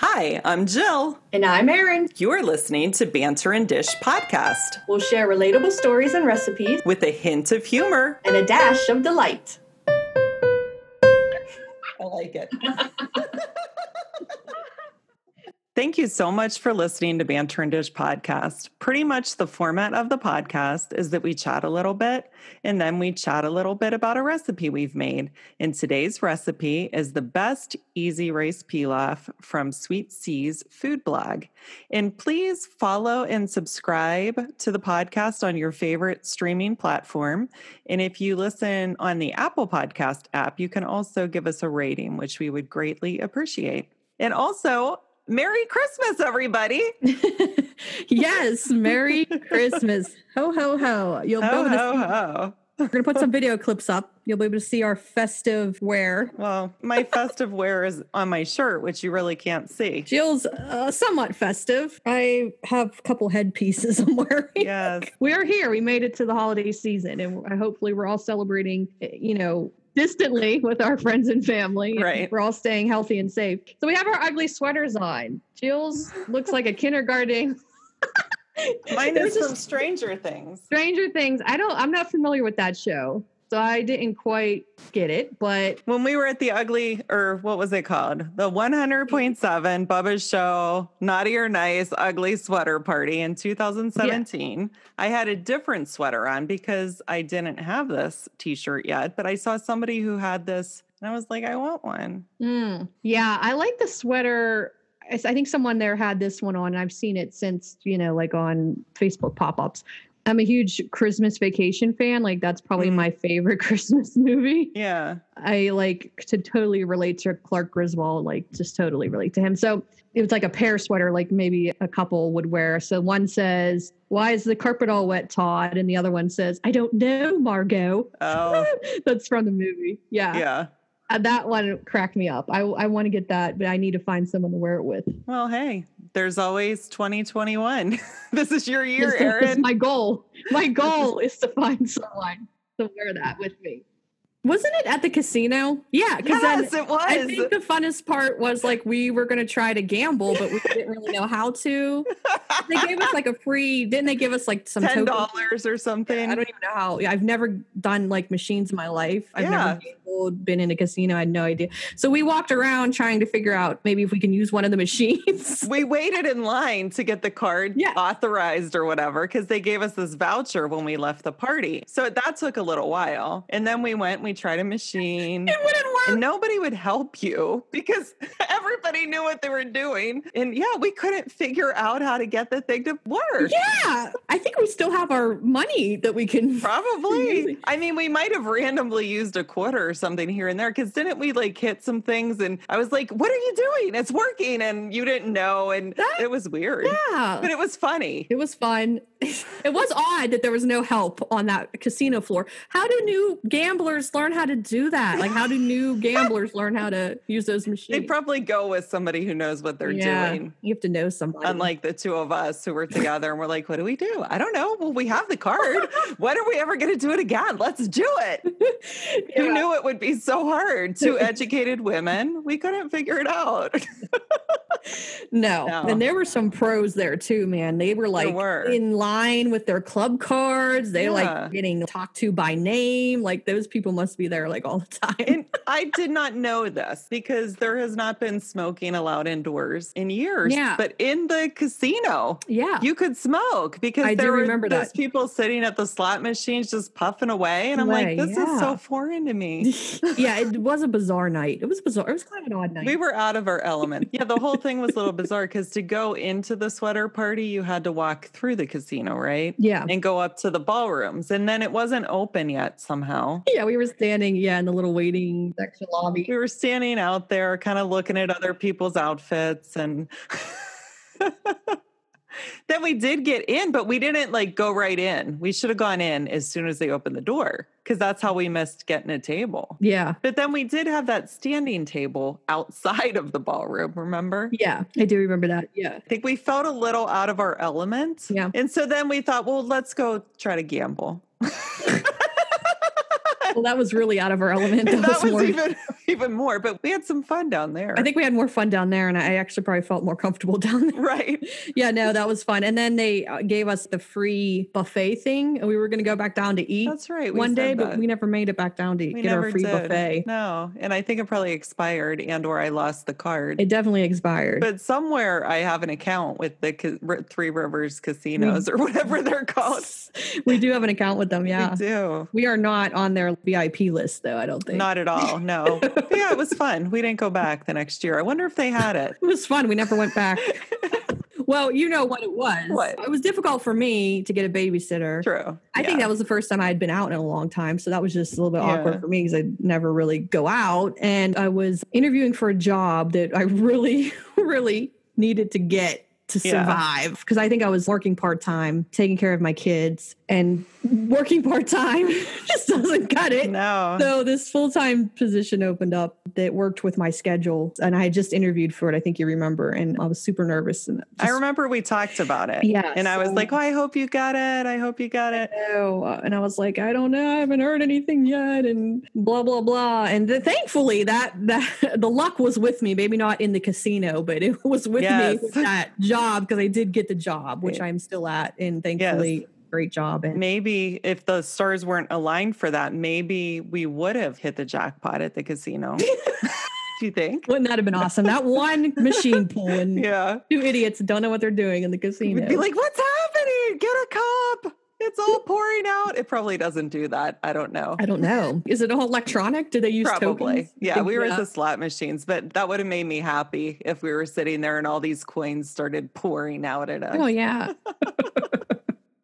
Hi, I'm Jill. And I'm Erin. You're listening to Banter and Dish podcast We'll share relatable stories and recipes with a hint of humor. and a dash of delight. I like it. Thank you so much for listening to Banter and Dish podcast. Pretty much the format of the podcast is that we chat a little bit and then we chat a little bit about a recipe we've made. And today's recipe is the best easy rice pilaf from Sweet C's food blog. And please follow and subscribe to the podcast on your favorite streaming platform. And if you listen on the Apple Podcast app, you can also give us a rating, which we would greatly appreciate. And also, Merry Christmas, everybody. yes, Merry Christmas. Ho ho ho. You'll be Ho, able to ho, see, ho. we're gonna put some video clips up. You'll be able to see our festive wear. Well, my festive wear is on my shirt, which you really can't see. Jill's uh, somewhat festive. I have a couple headpieces I'm wearing. Yes. We're here. We made it to the holiday season, and hopefully, we're all celebrating. eh, You know, distantly with our friends and family. and Right. We're all staying healthy and safe. So we have our ugly sweaters on. Jill's looks like a kindergarten. Mine is a from Stranger Things. Stranger Things. I don't. I'm not familiar with that show, so I didn't quite get it. But When we were at the ugly, or what was it called? The 100.7 Bubba's Show Naughty or Nice Ugly Sweater Party in 2017, I had a different sweater on because I didn't have this t shirt yet, but I saw somebody who had this and I was like, I want one. mm, yeah, I like the sweater. I think someone there had this one on. And I've seen it since you know, like on Facebook pop-ups. I'm a huge Christmas Vacation fan. Like that's probably Mm. my favorite Christmas movie. Yeah. I like to totally relate to Clark Griswold, like just totally relate to him. So it was like a pair sweater, like maybe a couple would wear. So one says, Why is the carpet all wet, Todd? And the other one says, I don't know, Margot. Oh, That's from the movie. Yeah. yeah. Uh, that one cracked me up. I, I want to get that, but I need to find someone to wear it with. Well, hey, there's always 2021. this is your year, This is- this is my goal. My goal is to find someone to wear that with me. Wasn't it at the casino? Yeah, because Yes, it was. I think the funnest part was like we were going to try to gamble, but we didn't really know how to. They gave us like a free. Didn't they give us like some ten dollars or something. I don't even know how. I've never done like machines in my life. I've Yeah. never gambled, been in a casino. I had no idea. So we walked around trying to figure out maybe if we can use one of the machines. we waited in line to get the card Yeah. authorized or whatever because they gave us this voucher when we left the party. So that took a little while. And then we went, we tried a machine. it wouldn't work. And nobody would help you because everybody knew what they were doing. And yeah, we couldn't figure out how to get the thing to work. Yeah, I think we still have our money that we can. Probably. I mean, we might have randomly used a quarter or something here and there because didn't we like hit some things? And I was like, what are you doing? It's working. And you didn't know. And That- it was weird, Yeah. but it was funny. It was fun. It was odd that there was no help on that casino floor. How do new gamblers learn how to do that? Like, how do new gamblers learn how to use those machines? They probably go with somebody who knows what they're Yeah, doing. You have to know somebody. Unlike the two of us who were together and we're like, what do we do? I don't know. Well, we have the card. when are we ever going to do it again? Let's do it. Yeah. knew it would be so hard? Two educated women. We couldn't figure it out. No. No. And there were some pros there too, man. They were like were. in line with their club cards. They Yeah. like getting talked to by name. Like those people must be there like all the time. And I did not know this because there has not been smoking allowed indoors in years. Yeah. But in the casino, yeah. you could smoke because I do there were remember those that. people sitting at the slot machines just puffing away. And I'm Away, like, this is so foreign to me. yeah, it was a bizarre night. It was bizarre. It was kind of an odd night. We were out of our element. Yeah, the whole thing was a little bizarre because to go into the sweater party, you had to walk through the casino, right? yeah. And go up to the ballrooms. And then it wasn't open yet somehow. Yeah, we were standing, yeah, in the little waiting section lobby. We were standing out there, kind of looking at other people's outfits. And then we did get in, but we didn't like go right in. We should have gone in as soon as they opened the door because that's how we missed getting a table. Yeah. But then we did have that standing table outside of the ballroom, remember? Yeah, I do remember that. Yeah. I think we felt a little out of our element. Yeah. And so then we thought, well, let's go try to gamble. Well, that was really out of our element. That, that was more, even even more, but we had some fun down there. I think we had more fun down there, and I actually probably felt more comfortable down there. right. Yeah, no, that was fun. And then they uh, gave us the free buffet thing, and we were going to go back down to eat That's right. one day, said but we never made it back down to We get our free did. buffet. No, and I think it probably expired and or I lost the card. It definitely expired. but somewhere I have an account with the ca- R- Three Rivers casinos or whatever they're called. we do have an account with them. Yeah. We do. We are not on their VIP list, though, I don't think. Not at all. No. Yeah, it was fun. We didn't go back the next year. I wonder if they had it. it was fun. We never went back. well, you know what it was. What? It was difficult for me to get a babysitter. True. I think that was the first time I had been out in a long time. So that was just a little bit Yeah. awkward for me because I never really go out. And I was interviewing for a job that I really, really needed to get to survive because I think I was working part time, taking care of my kids, and working part time just doesn't cut it. No. So this full time position opened up that worked with my schedule, and I had just interviewed for it. I think you remember, and I was super nervous. And I remember we talked about it. Yeah, And I was like, oh, I hope you got it. I hope you got it. And I was like, I don't know, I haven't heard anything yet, and blah blah blah. And the, thankfully, that that the luck was with me. Maybe not in the casino, but it was with Yes. me with that job because I did get the job, which I'm still at, and thankfully, great job. And Maybe if the stars weren't aligned for that, maybe we would have hit the jackpot at the casino. Do you think? wouldn't that have been awesome? That one machine and Yeah. two idiots don't know what they're doing in the casino. We'd be like, what's happening? Get a cup. It's all pouring out. It probably doesn't do that. I don't know. I don't know. Is it all electronic? Do they use Probably. tokens? Yeah, we were at the slot machines, but that would have made me happy if we were sitting there and all these coins started pouring out at us. Oh yeah.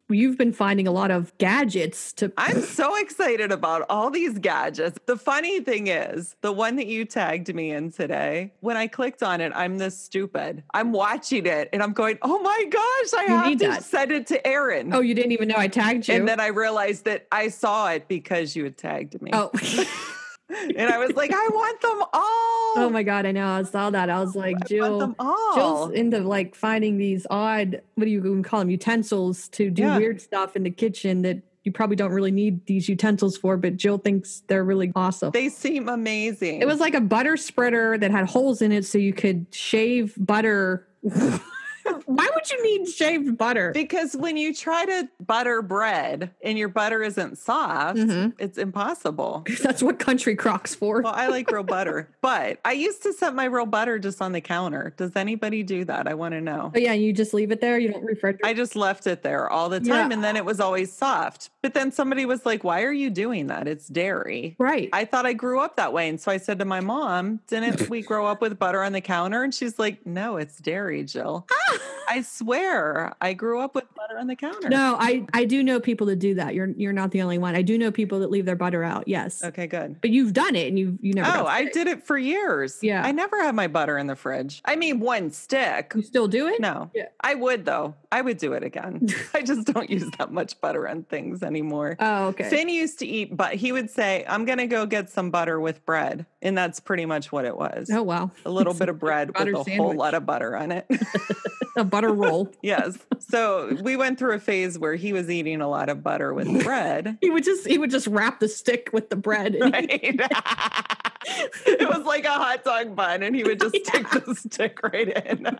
You've been finding a lot of gadgets to I'm so excited about all these gadgets. The funny thing is, the one that you tagged me in today, when I clicked on it, I'm this stupid. I'm watching it and I'm going, oh my gosh, I You have to that. send it to Erin. Oh, you didn't even know I tagged you. and then I realized that I saw it because you had tagged me. oh. And I was like, I want them oh all. oh my god, I know. I saw that. I was like, Jill. Jill's into like finding these odd, what do you even call them, utensils to do Yeah. weird stuff in the kitchen that you probably don't really need these utensils for, but Jill thinks they're really awesome. they seem amazing. it was like a butter spreader that had holes in it so you could shave butter. Why would you need shaved butter? because when you try to butter bread and your butter isn't soft, Mhm. it's impossible. That's what Country Crock's for. Well, I like real butter, but I used to set my real butter just on the counter. Does anybody do that? I want to know. Oh yeah, you just leave it there. You don't refrigerate. I just left it there all the time Yeah. and then it was always soft. But then somebody was like, Why are you doing that? It's dairy. right. I thought I grew up that way. And so I said to my mom, Didn't we grow up with butter on the counter? And she's like, No, it's dairy, Jill. I swear I grew up with butter on the counter. no, I I do know people that do that. You're you're not the only one. I do know people that leave their butter out. Yes, Okay, good. but you've done it and you you never. Oh, I did it for years. Yeah. I never had my butter in the fridge. I mean, one stick. You still do it? No, Yeah. I would though. I would do it again. I just don't use that much butter on things anymore. Oh, okay. Finn used to eat, but he would say, I'm going to go get some butter with bread. And that's pretty much what it was. oh wow, A little bit of bread with a whole lot of butter on it. a butter roll. yes. So we went through a phase where he was eating a lot of butter with bread. He would just he would just wrap the stick with the bread. Right. it was like a hot dog bun, and he would just stick the stick right in.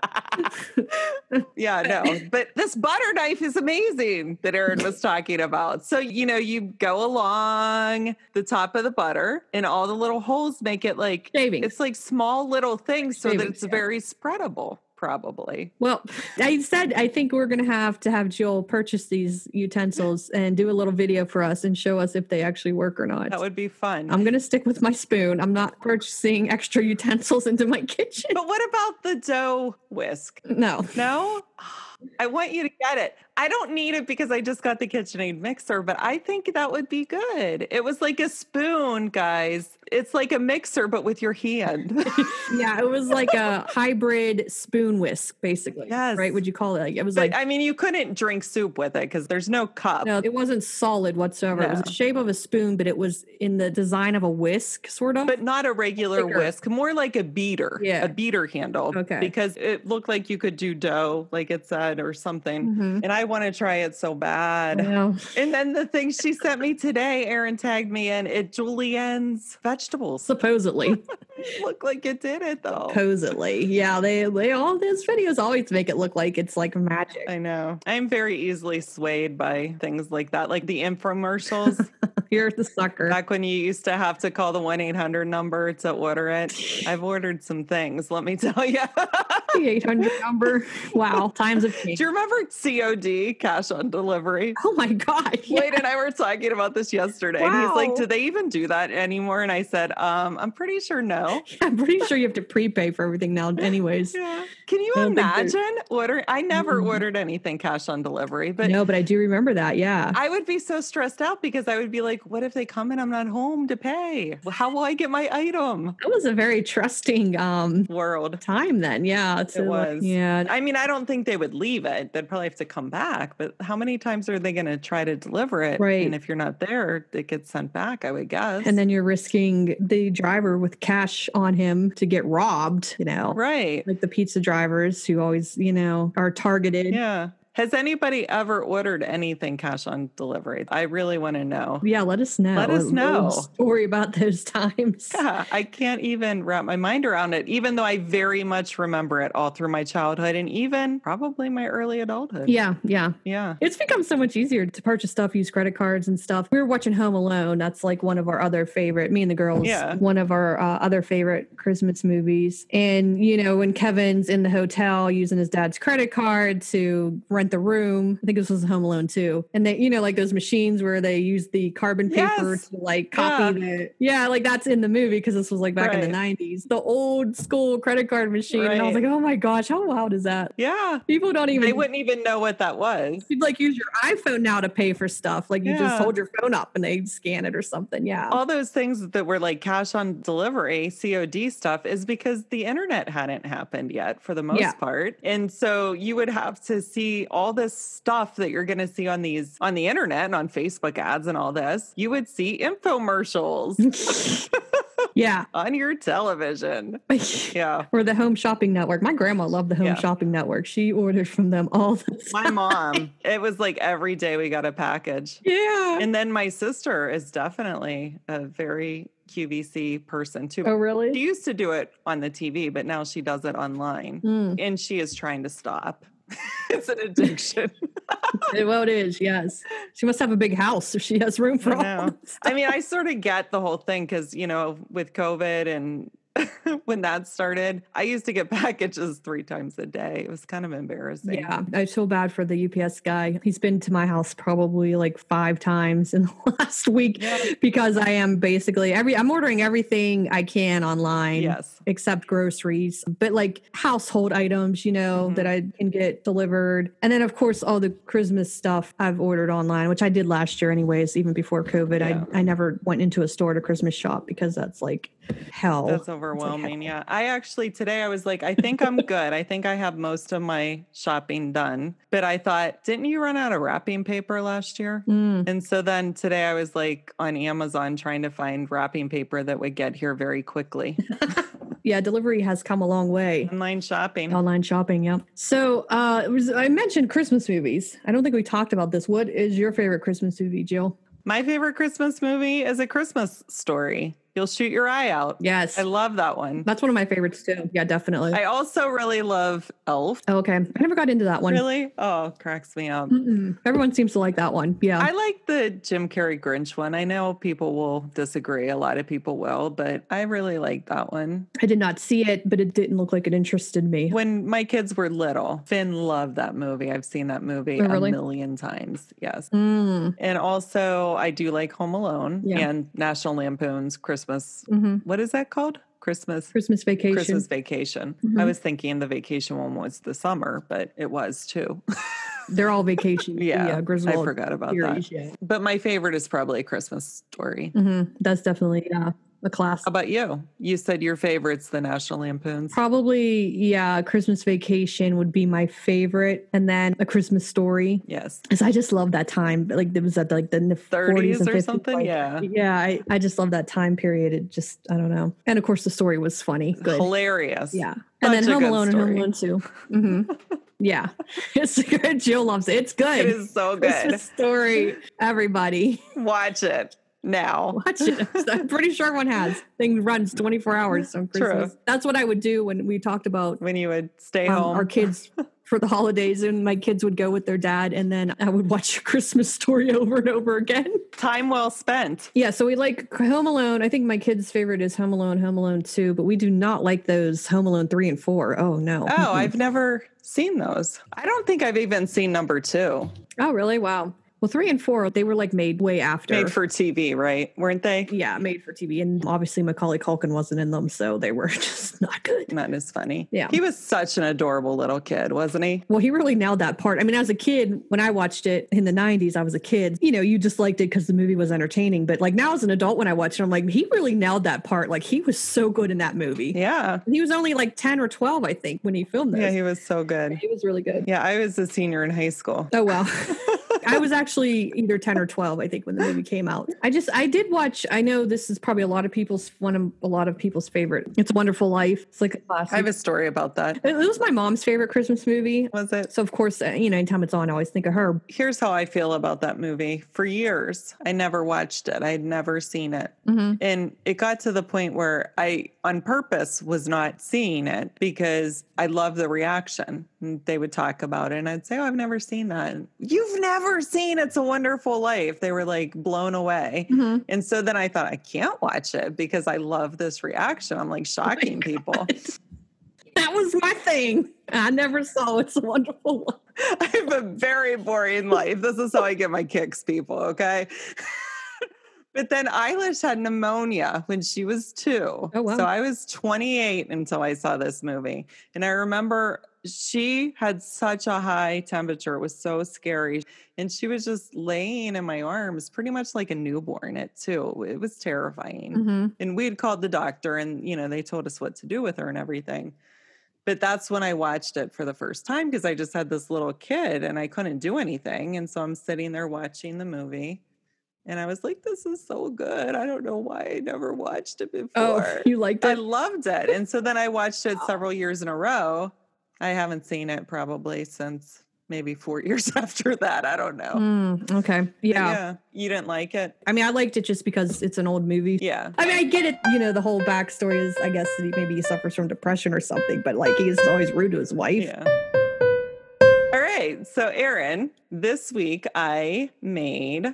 yeah, no, but this butter knife is amazing that Erin was talking about. So, you know, you go along the top of the butter, and all the little holes make it like Shavings. it's like small little things so that it's yeah. very spreadable, probably. Well, I said I think we're gonna have to have Joel purchase these utensils and do a little video for us and show us if they actually work or not. That would be fun. I'm gonna stick with my spoon. I'm not purchasing extra utensils into my kitchen. but what about the dough whisk? No. No? I want you to get it. I don't need it because I just got the KitchenAid mixer, but I think that would be good. It was like a spoon, guys. It's like a mixer, but with your hand. Yeah, it was like a hybrid spoon whisk, basically. Yes. Right? Would you call it? Like, it was but like I mean, you couldn't drink soup with it because there's no cup. no, it wasn't solid whatsoever. It was the shape of a spoon, but it was in the design of a whisk, sort of. But not a regular Bigger. whisk, more like a beater, Yeah. a beater handle. Okay. Because it looked like you could do dough, like it said, or something. Mhm. And I want to try it so bad. And then the thing she sent me today, Erin tagged me in it Julienne's vegetables. Supposedly. Look like it did it though. Supposedly. Yeah, they they all these videos always make it look like it's like magic. I know. I'm very easily swayed by things like that, like the infomercials. You're the sucker. Back when you used to have to call the 1 800 number to order it. I've ordered some things, let me tell you. the 800 number. Wow, times have changed. Do you remember COD, cash on delivery? Oh my god. yeah. Wade and I were talking about this yesterday. And he's like, Do they even do that anymore? And I said, um, I'm pretty sure no. I'm pretty sure you have to prepay for everything now, anyways. Yeah. Can you I don't think they're- imagine ordering? I never Mhm. ordered anything cash on delivery, but no, but I do remember that. Yeah. I would be so stressed out because I would be like, what if they come and I'm not home to pay? How will I get my item? That was a very trusting um World. time then. Yeah. It like- was. yeah. I mean, I don't think they would leave it. They'd probably have to come back, but how many times are they going to try to deliver it? Right. And if you're not there, it gets sent back, I would guess. And then you're risking the driver with cash on him to get robbed, you know. right. Like the pizza drivers who always, you know, are targeted. Yeah. Has anybody ever ordered anything cash on delivery? I really want to know. Yeah, let us know. Let us know. Story about those times. Yeah, I can't even wrap my mind around it, even though I very much remember it all through my childhood and even probably my early adulthood. Yeah, yeah. Yeah. It's become so much easier to purchase stuff, use credit cards and stuff. We were watching Home Alone. That's like one of our other favorite, me and the girls, Yeah. one of our uh, other favorite Christmas movies. And, you know, when Kevin's in the hotel using his dad's credit card to rent the room, I think this was Home Alone too. And they, you know, like those machines where they use the carbon paper Yes. to like copy the, yeah, like that's in the movie because this was like back in the 90s, the old school credit card machine. And I was like, oh my gosh, how wild is that? Yeah. People don't even They wouldn't even know what that was. You'd like use your iPhone now to pay for stuff. Like you Yeah. just hold your phone up and they scan it or something. Yeah. All those things that were like cash on delivery, COD stuff, is because the internet hadn't happened yet for the most Yeah. part. And so you would have to see all this stuff that you're going to see on these on the internet and on Facebook ads and all this. You would see infomercials yeah. on your television. Yeah. or the Home Shopping Network. My grandma loved the Home Yeah. Shopping Network. She ordered from them all the My mom, it was like every day we got a package. Yeah. And then my sister is definitely a very QVC person too. oh, really? She used to do it on the TV, but now she does it online. Mm. And she is trying to stop. it's an addiction. well, it is. Yes. She must have a big house if she has room for I all. I mean, I sort of get the whole thing because, you know, with COVID and when that started, I used to get packages three times a day. It was kind of embarrassing. Yeah, I feel bad for the UPS guy. He's been to my house probably like five times in the last week Yeah. because I am basically every I'm ordering everything I can online. Yes. Except groceries, but like household items, you know, Mhm. that I can get delivered. And then, of course, all the Christmas stuff I've ordered online, which I did last year, anyways, even before COVID. Yeah. I, I never went into a store to Christmas shop because that's like hell. That's overwhelming. Yeah. I actually, today I was like, I think I'm good. I think I have most of my shopping done. But I thought, didn't you run out of wrapping paper last year? Mm. And so then today I was like on Amazon trying to find wrapping paper that would get here very quickly. Yeah, delivery has come a long way. Online shopping. Online shopping, yeah. So uh, was, I mentioned Christmas movies. I don't think we talked about this. What is your favorite Christmas movie, Jill? My favorite Christmas movie is A Christmas Story. You'll shoot your eye out. Yes, I love that one. that's one of my favorites too. Yeah, definitely. I also really love Elf. Oh, okay, I never got into that one. Really? Oh, cracks me up. Mm-mm. Everyone seems to like that one. Yeah. I like the Jim Carrey Grinch one. I know people will disagree. A lot of people will, but I really like that one. I did not see it, but it didn't look like it interested me. When my kids were little, Finn loved that movie. I've seen that movie Oh, really? a million times. Yes. Mm. And also, I do like Home Alone Yeah. and National Lampoon's Christmas. Hmm What is that called? Christmas. Christmas Vacation. Christmas vacation. I Mhm. was thinking the vacation one was the summer, but it was too. They're all vacation. yeah, yeah I forgot about series. that. Yeah. But my favorite is probably Christmas Story. hmm That's definitely yeah, a class. How about you? You said your favorite's the National Lampoons. Probably, yeah, Christmas Vacation would be my favorite, and then A Christmas Story. Yes. Because I just love that time. Like it was at like the 40s 30s and or 50s. something? like, Yeah. yeah. I, I just love that time period. It just I don't know. And of course, the story was funny. Good. Hilarious. Yeah. And then Home Alone and Home story. Alone too. hmm Yeah, it's good. Jill loves it. It's good. It is so good. Christmas story. Everybody Watch it now. watch it. I'm pretty sure everyone has. Thing runs 24 hours on True. That's what I would do when we talked about When you would stay um, home. our kids for the holidays, and my kids would go with their dad, and then I would watch a Christmas story over and over again. Time well spent. Yeah, so we like Home Alone. I think my kid's favorite is Home Alone, Home Alone 2, but we do not like those Home Alone 3 and 4. Oh, no. Oh, I've never seen those. I don't think I've even seen number two. Oh, really? Wow. Well, 3 and 4, they were like made way after. Made for TV, right? Weren't they? yeah, made for TV. And obviously Macaulay Culkin wasn't in them, so they were just not good. Not as funny. Yeah. He was such an adorable little kid, wasn't he? Well, he really nailed that part. I mean, as a kid, when I watched it in the 90s, I was a kid. You know, you just liked it because the movie was entertaining. But like now as an adult, when I watch it, I'm like, he really nailed that part. Like he was so good in that movie. Yeah. He was only like 10 or 12, I think, when he filmed this. Yeah, he was so good. he was really good. Yeah, I was a senior in high school. Oh well. I was actually either 10 or 12, I think, when the movie came out. I just I did watch, I know this is probably a lot of people's one of a lot of people's favorite. It's a Wonderful Life. It's like a classic. I have a story about that. it was my mom's favorite Christmas movie. Was it? So of course, uh, you know, anytime it's on, I always think of her. Here's how I feel about that movie. For years, I never watched it. I'd never seen it. Mm-hmm. And it got to the point where I, on purpose, was not seeing it because I love the reaction. And they would talk about it, and I'd say, Oh, I've never seen that. You've never seen It's a Wonderful Life. They were like blown away. Mm-hmm. And so then I thought, I can't watch it because I love this reaction. I'm like shocking people. That was my thing. I never saw It's a Wonderful Life. I have a very boring life. This is how I get my kicks, people. Okay. but then Eilish had pneumonia when she was two. Oh, wow. So I was 28 until I saw this movie. And I remember she had such a high temperature. It was so scary. And she was just laying in my arms, pretty much like a newborn at two. It was terrifying Mm-hmm. and we had called the doctor and you know they told us what to do with her and everything but that's when i watched it for the first time because i just had this little kid and i couldn't do anything and so i'm sitting there watching the movie and i was like this is so good i don't know why i never watched it before Oh, you liked it? i loved it and so then i watched it several years in a row i haven't seen it probably since maybe four years after that i don't know Mm, okay. But Yeah. you didn't like it I mean, I liked it just because it's an old movie. yeah I mean, I get it. You know, the whole backstory is, I guess, that he, maybe he suffers from depression or something, but like he's always rude to his wife. Yeah. All right. So, Erin, this week I made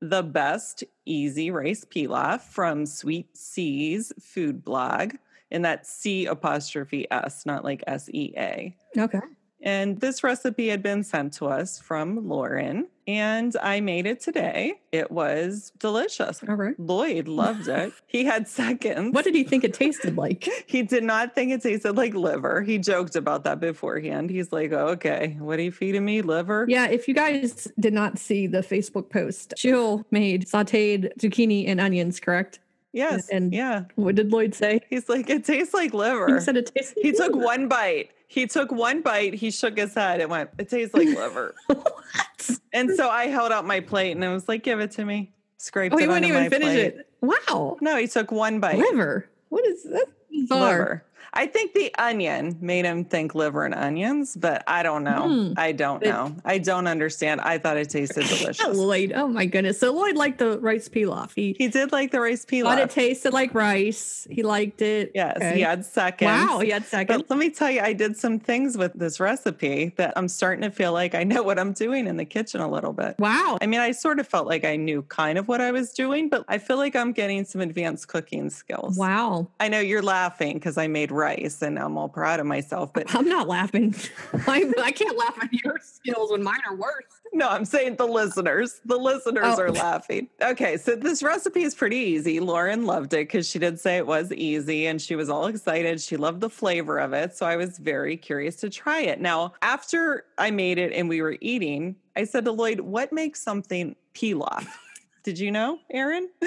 the best easy rice pilaf from Sweet C's food blog. And that's C apostrophe S, not like S E A. Okay. And this recipe had been sent to us from Lauren, and I made it today. It was delicious. All right. Lloyd loved it. He had seconds. What did he think it tasted like? He did not think it tasted like liver. He joked about that beforehand. He's like, oh, okay, what are you feeding me? Liver? Yeah, if you guys did not see the Facebook post, Jill made sauteed zucchini and onions, correct? Yes. And- yeah. What did Lloyd say? He's like, it tastes like He liver. said it tasted He took one bite. He took one bite. He shook his head and went, it tastes like liver. what? and so I held out my plate and I was like, give it to me. Scraped Oh, he wouldn't even finish plate. it. Wow. No, he took one bite. Liver. What is that? Bizarre. Liver. I think the onion made him think liver and onions, but I don't know. Hmm. I don't It- know. I don't understand. I thought it tasted delicious. Lloyd. Oh my goodness. So Lloyd liked the rice pilaf. He He did like the rice thought it tasted like rice. He liked it. Yes, Okay. he had seconds. Wow, he had seconds. But let me tell you, I did some things with this recipe that I'm starting to feel like I know what I'm doing in the kitchen a little bit. Wow. I mean, I sort of felt like I knew kind of what I was doing, but I feel like I'm getting some advanced cooking skills. Wow. I know you're laughing because I made rice and I'm all proud of myself, but I'm not laughing. I, I can't laugh at your skills when mine are worse. no, I'm saying the listeners. The listeners Oh. are laughing. Okay, so this recipe is pretty easy. Lauren loved it because she did say it was easy and she was all excited. She loved the flavor of it. So I was very curious to try it. Now, after I made it and we were eating, I said to Lloyd, What makes something pilaf? Did you know, Erin?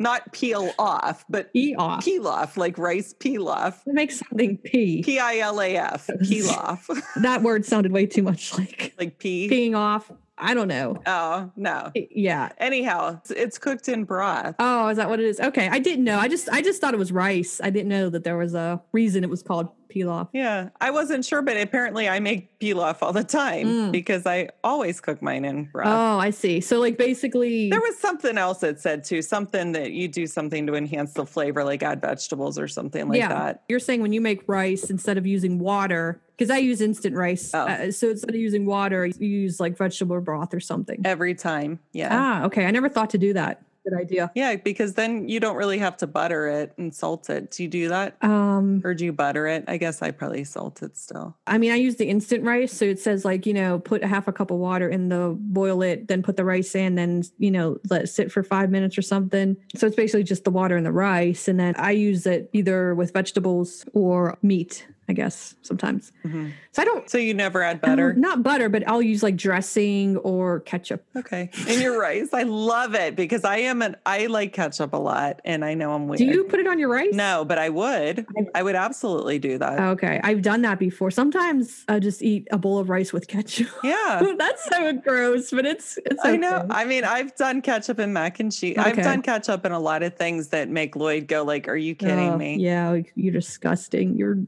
Not peel off, but Pee off. pilaf, like rice pilaf. It makes something pee. P I L A F, pilaf, That word sounded way too much like like pea. peeing off. I don't know. Oh, no. Yeah. Anyhow, it's, it's cooked in broth. Oh, is that what it is? Okay. I didn't know. I just I just thought it was rice. I didn't know that there was a reason it was called pilaf. Yeah, I wasn't sure, but apparently I make pilaf all the time Mm. because I always cook mine in broth. Oh, I see. So like basically There was something else it said too, something that you do something to enhance the flavor, like add vegetables or something like that. You're saying when you make rice instead of using water, because I use instant rice. Oh. Uh, so instead of using water, you use like vegetable broth or something. Every time. Yeah. Ah, okay. I never thought to do that. Good idea. Yeah, because then you don't really have to butter it and salt it. Do you do that? Um, Or do you butter it? I guess I probably salt it still. I mean, I use the instant rice, so it says like you know, put a half a cup of water in the boil it, then put the rice in, then you know, let it sit for five minutes or something. So it's basically just the water and the rice, and then I use it either with vegetables or meat. I guess sometimes. Mhm. So I don't. So you never add butter? Not butter, but I'll use like dressing or ketchup. Okay. And your rice. I love it because I am an I like ketchup a lot and I know I'm weird. Do you put it on your rice? No, but I would. I would absolutely do that. Okay, I've done that before. Sometimes I just eat a bowl of rice with ketchup. yeah. That's so gross, but it's it's. I know. I mean, I've done ketchup and mac and cheese. I've done ketchup and a lot of things that make Lloyd go like, "Are you kidding Oh, me?" Yeah, like, you're disgusting. You're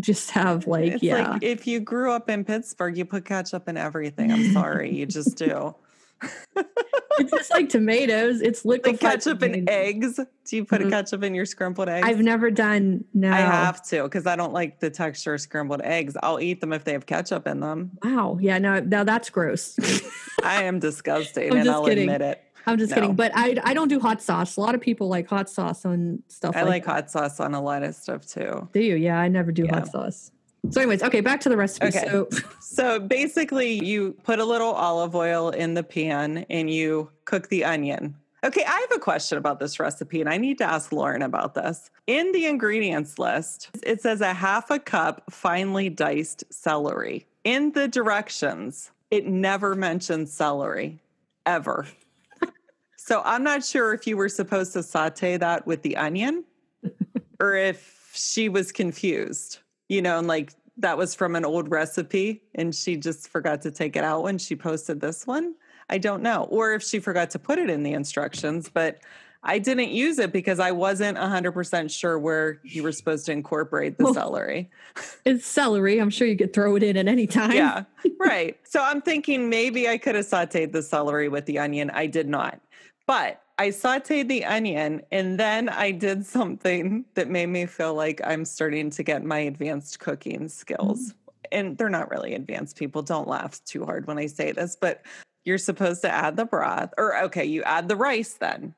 just have like it's yeah. like if you grew up in Pittsburgh, you put ketchup in everything. I'm sorry, you just do. it's just like tomatoes. It's liquid Like ketchup and eggs. Do you put Mhm. ketchup in your scrambled eggs? I've never done no. I have to because I don't like the texture of scrambled eggs. I'll eat them if they have ketchup in them. Wow. Yeah. No. Now that's gross. I am disgusting, I'm and I'll kidding. admit it. I'm just No. kidding. But I I don't do hot sauce. A lot of people like hot sauce on stuff. I like, like hot sauce on a lot of stuff too. Do you? Yeah. I never do Yeah. hot sauce. So, anyways, okay. Back to the recipe. Okay. So, So basically, you put a little olive oil in the pan and you cook the onion. Okay, I have a question about this recipe, and I need to ask Lauren about this. In the ingredients list, it says a half a cup finely diced celery. In the directions, it never mentions celery, ever. So I'm not sure if you were supposed to saute that with the onion or if she was confused, you know, and like that was from an old recipe and she just forgot to take it out when she posted this one. I don't know. Or if she forgot to put it in the instructions, but I didn't use it because I wasn't 100% sure where you were supposed to incorporate the Well, celery. it's celery. I'm sure you could throw it in at any time. Yeah, right. So I'm thinking maybe I could have sauteed the celery with the onion. I did not. But I sauteed the onion and then I did something that made me feel like I'm starting to get my advanced cooking skills. Mm-hmm. And they're not really advanced people. Don't laugh too hard when I say this, but you're supposed to add the broth, or okay, you add the rice then,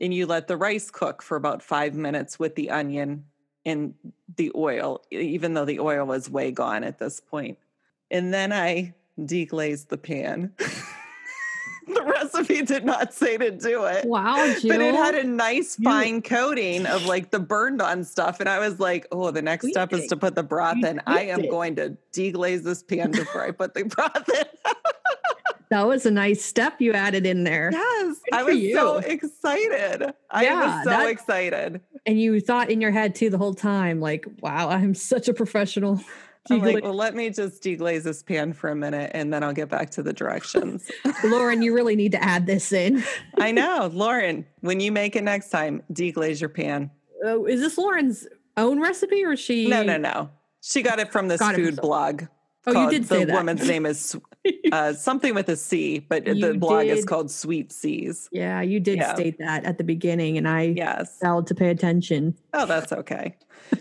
and you let the rice cook for about five minutes with the onion and the oil, even though the oil was way gone at this point. And then I deglazed the pan. the recipe did not say to do it. Wow, Jill. But it had a nice You- fine coating of like the burned on stuff. And I was like, oh, the next We step is to put the broth we in. I am it. going to deglaze this pan before I put the broth in. that was a nice step you added in there. yes. Good I was so you. excited. I Yeah, was so that- excited. And you thought in your head too the whole time, like, wow, I'm such a professional. I'm Degla- like, well, let me just deglaze this pan for a minute and then I'll get back to the directions. Lauren, you really need to add this in. I know. Lauren, when you make it next time, deglaze your pan. Oh, is this Lauren's own recipe or is she? No, no, no. She got it from this Got food blog. Oh, you did say that. the that. woman's name is uh, something with a C, but the You blog is called Sweet C's. Yeah, you did Yeah. state that at the beginning, and I Yes. failed to pay attention. Oh, that's okay.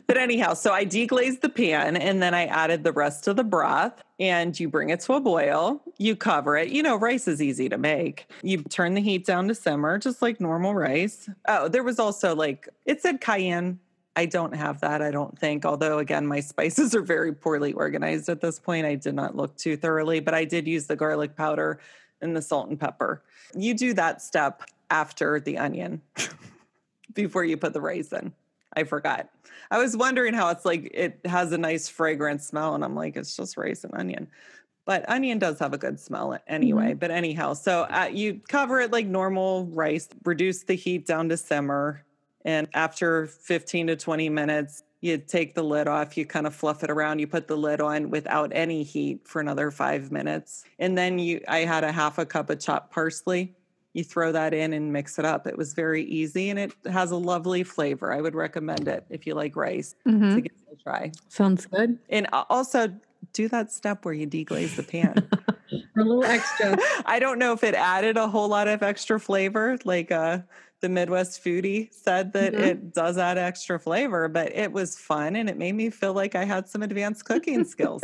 but anyhow, so I deglazed the pan and then I added the rest of the broth and you bring it to a boil. You cover it. You know, rice is easy to make. You turn the heat down to simmer, just like normal rice. Oh, there was also like, it said cayenne. I don't have that, I don't think. Although, again, my spices are very poorly organized at this point. I did not look too thoroughly, but I did use the garlic powder and the salt and pepper. You do that step after the onion before you put the rice in. I forgot. I was wondering how it's like it has a nice fragrant smell, and I'm like, it's just rice and onion. But onion does have a good smell anyway. But anyhow, so uh, you cover it like normal rice, reduce the heat down to simmer. And after 15 to 20 minutes, you take the lid off, you kind of fluff it around, you put the lid on without any heat for another five minutes. And then you I had a half a cup of chopped parsley. You throw that in and mix it up. It was very easy and it has a lovely flavor. I would recommend it if you like rice Mhm. to it a try. Sounds good. And also do that step where you deglaze the pan. A little extra. I don't know if it added a whole lot of extra flavor, like uh, the Midwest foodie said that Mhm. it does add extra flavor, but it was fun and it made me feel like I had some advanced cooking skills.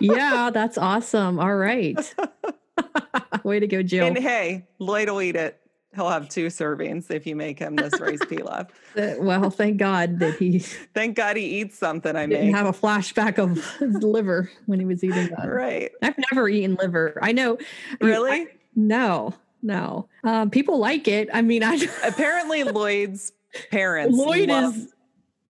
yeah, that's awesome. All right. Way to go, Jill. And hey, Lloyd will eat it. He'll have two servings if you make him this rice pilaf. Uh, well, thank God that he Thank God he eats something I didn't make. have a flashback of his liver when he was eating that. Right. I've never eaten liver. I know. Really? I- no, no. Um, people like it. I mean, I Apparently Lloyd's parents Lloyd love- is.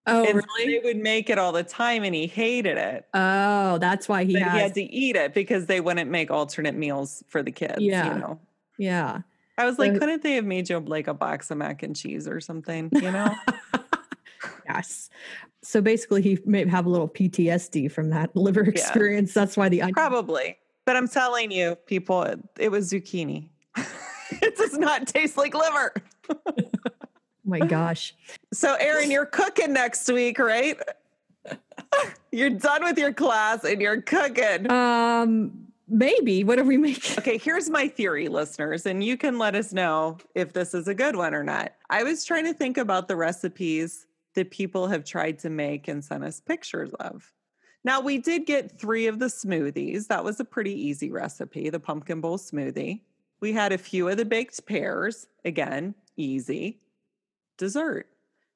Oh, and really? They would make it all the time and he hated it. Oh, that's why he has. he had to eat it because they wouldn't make alternate meals for the kids. Yeah. You know. yeah. I was like, So- couldn't they have made you like a box of mac and cheese or something? You know? Yes. So basically, he may have a little PTSD from that liver experience. That's why the onion. Probably. But I'm telling you, people, it was zucchini. it does not taste like liver. Oh my gosh. So, Erin, you're cooking next week, right? you're done with your class and you're cooking. Um, maybe. What are we making? Okay, here's my theory, listeners, and you can let us know if this is a good one or not. I was trying to think about the recipes that people have tried to make and sent us pictures of. Now, we did get three of the smoothies. That was a pretty easy recipe, the pumpkin bowl smoothie. We had a few of the baked pears. Again, easy. Dessert.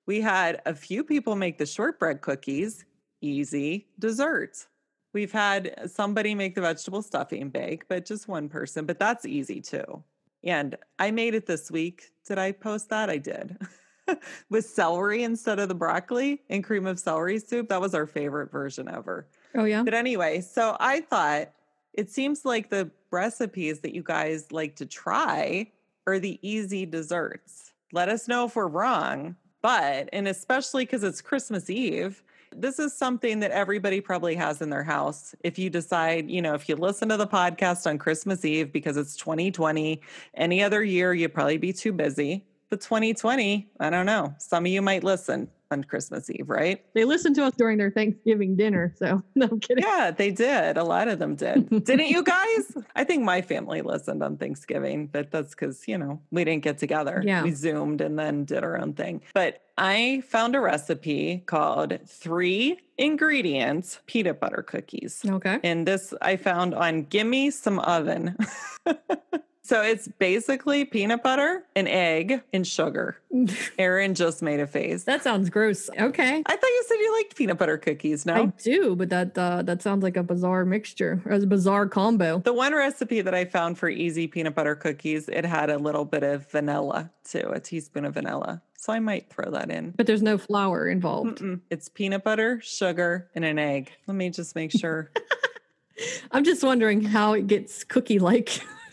We had a few people make the shortbread cookies. Easy. Dessert. We've had somebody make the vegetable stuffing bake, but just one person, but that's easy too. And I made it this week. Did I post that? I did. With celery instead of the broccoli and cream of celery soup. That was our favorite version ever. Oh, yeah. But anyway, so I thought it seems like the recipes that you guys like to try are the easy desserts. Let us know if we're wrong. But, and especially because it's Christmas Eve, this is something that everybody probably has in their house. If you decide, you know, if you listen to the podcast on Christmas Eve because it's 2020, any other year, you'd probably be too busy. But 2020, I don't know. Some of you might listen on Christmas Eve, right? They listened to us during their Thanksgiving dinner. So, no I'm kidding. Yeah, they did. A lot of them did. Didn't you guys? I think my family listened on Thanksgiving, but that's because, you know, we didn't get together. Yeah. We Zoomed and then did our own thing. But I found a recipe called Three Ingredients Peanut Butter Cookies. Okay. And this I found on Gimme Some Oven. so it's basically peanut butter, an egg, and sugar. Erin just made a face. that sounds gross. Okay. I thought you said you liked peanut butter cookies. No? I do, but that uh, that sounds like a bizarre mixture or a bizarre combo. The one recipe that I found for easy peanut butter cookies, it had a little bit of vanilla too, a teaspoon of vanilla. So I might throw that in. But there's no flour involved. Mm-mm. It's peanut butter, sugar, and an egg. Let me just make sure. I'm just wondering how it gets cookie like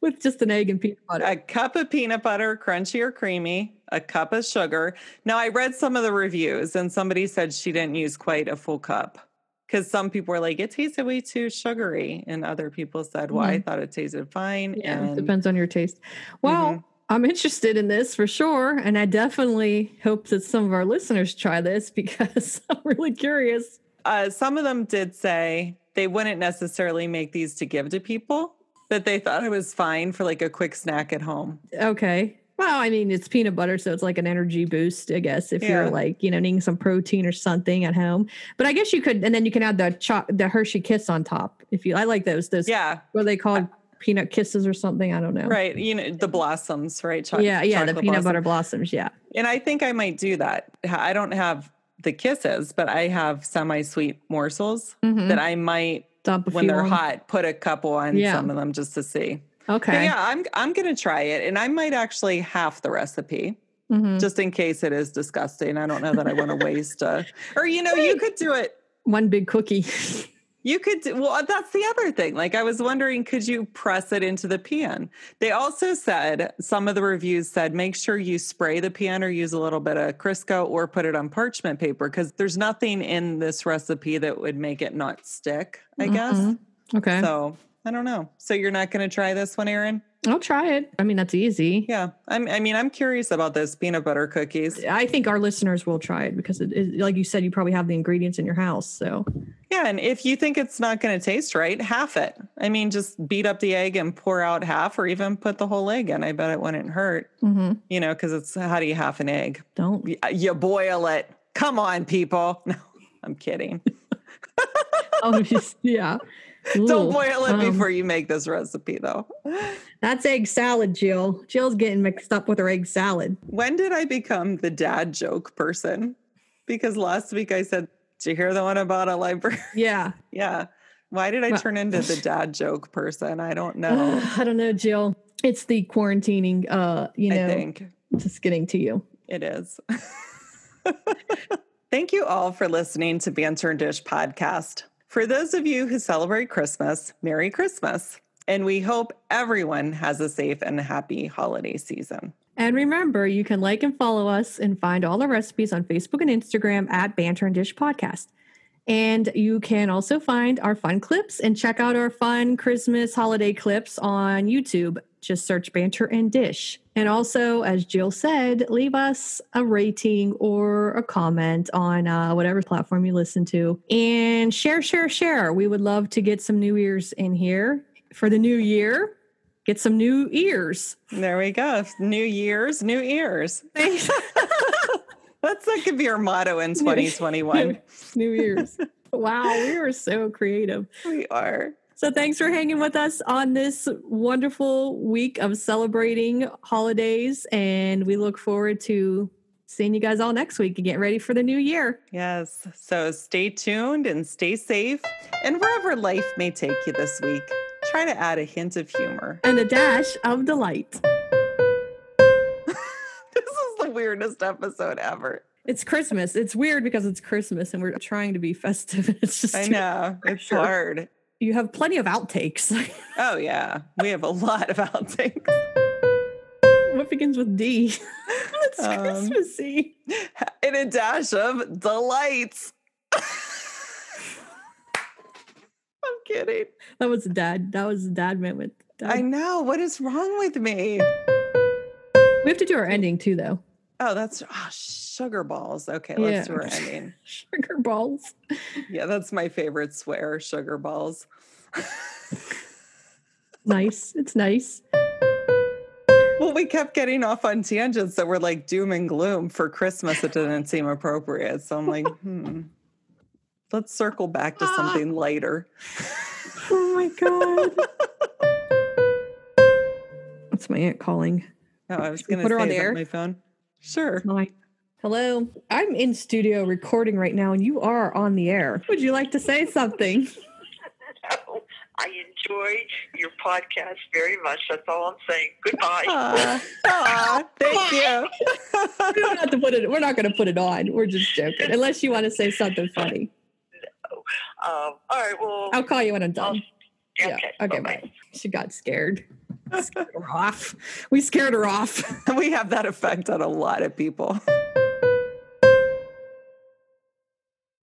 with just an egg and peanut butter. a cup of peanut butter, crunchy or creamy, a cup of sugar. Now, I read some of the reviews and somebody said she didn't use quite a full cup because some people were like, it tasted way too sugary. And other people said, well, I thought it tasted fine. Mm-hmm. yeah, and depends on your taste. Well, Mhm. I'm interested in this for sure, and I definitely hope that some of our listeners try this because I'm really curious. uh, some of them did say they wouldn't necessarily make these to give to people, but they thought it was fine for like a quick snack at home. Okay. Well, I mean, it's peanut butter, so it's like an energy boost, I guess, if Yeah. you're like, you know, needing some protein or something at home. But I guess you could, and then you can add the cho- the Hershey Kiss on top. If you, I like those. Those, Yeah, what are they called? Peanut kisses or something? I don't know. right. You know, the blossoms, right? Cho- yeah, yeah, the peanut blossom. butter blossoms. Yeah. And I think I might do that. I don't have the kisses, but I have semi sweet morsels Mhm. that I might, Dump a when they're on. hot, put a couple on Yeah. some of them just to see. But Okay. yeah, I'm I'm gonna try it, and I might actually half the recipe Mhm. just in case it is disgusting. I don't know that I want to waste. Uh, or you know, you could do it. One big cookie. You could well, that's the other thing. Like I was wondering, could you press it into the pan? They also said some of the reviews said make sure you spray the pan or use a little bit of Crisco or put it on parchment paper because there's nothing in this recipe that would make it not stick. I guess Mhm. Okay. so. I don't know. So you're not going to try this one, Erin? I'll try it. I mean, that's easy. Yeah. I'm, I mean, I'm curious about this peanut butter cookies. I think our listeners will try it because, it is, like you said, you probably have the ingredients in your house. So, Yeah. And if you think it's not going to taste right, half it. I mean, just beat up the egg and pour out half or even put the whole egg in. I bet it wouldn't hurt, mhm. you know, because it's how do you half an egg? don't. Y- You boil it. Come on, people. No, I'm kidding. Oh, just, yeah. Don't boil it um, before you make this recipe, though. That's egg salad, Jill. Jill's getting mixed up with her egg salad. When did I become the dad joke person? Because last week I said, Did you hear the one about a library? Yeah. yeah. Why did I turn into the dad joke person? I don't know. I don't know, Jill. It's the quarantining, uh, you know, I think just getting to you. it is. Thank you all for listening to Banter and Dish podcast. For those of you who celebrate Christmas, Merry Christmas. And we hope everyone has a safe and happy holiday season. And remember, you can like and follow us and find all the recipes on Facebook and Instagram at Banter and Dish Podcast. And you can also find our fun clips and check out our fun Christmas holiday clips on YouTube. Just search Banter and Dish. And also, as Jill said, leave us a rating or a comment on uh, whatever platform you listen to. And share, share, share. We would love to get some new ears in here for the new year. Get some new ears. There we go. New Year's, new ears. That's that could be our motto in 2021. New Year's. wow, we were so creative. we are. So thanks for hanging with us on this wonderful week of celebrating holidays. And we look forward to seeing you guys all next week and get ready for the new year. Yes. So stay tuned and stay safe. And wherever life may take you this week, try to add a hint of humor. And a dash of delight. This is the weirdest episode ever. It's Christmas. It's weird because it's Christmas and we're trying to be festive. It's just I know. It's Sure. hard. you have plenty of outtakes. Oh, yeah. We have a lot of outtakes. what begins with D? it's Um, Christmassy. And a dash of delights. Kidding. That was dad. That was dad moment. Dad. I know. What is wrong with me? we have to do our ending too, though. Oh, that's oh, sugar balls. Okay, let's do our ending. Sugar balls. Yeah, that's my favorite swear, sugar balls. Nice. It's nice. Well, we kept getting off on tangents that were like doom and gloom for Christmas. It didn't seem appropriate. So I'm like, hmm, let's circle back to ah. something lighter. Oh my god. That's my aunt calling. No, I was going to put her say on the air? my phone. Sure. Hi. Hello. I'm in studio recording right now and you are on the air. Would you like to say something? No, I enjoy your podcast very much. That's all I'm saying. Goodbye. Aw, aw, thank you. We don't have to put it we're not gonna put it on. We're just joking. Unless you want to say something funny. Um, all right. Well, I'll call you when I'm done. okay. Yeah. Okay, bye-bye. bye. She got scared. Scared her off. We scared her off. we have that effect on a lot of people.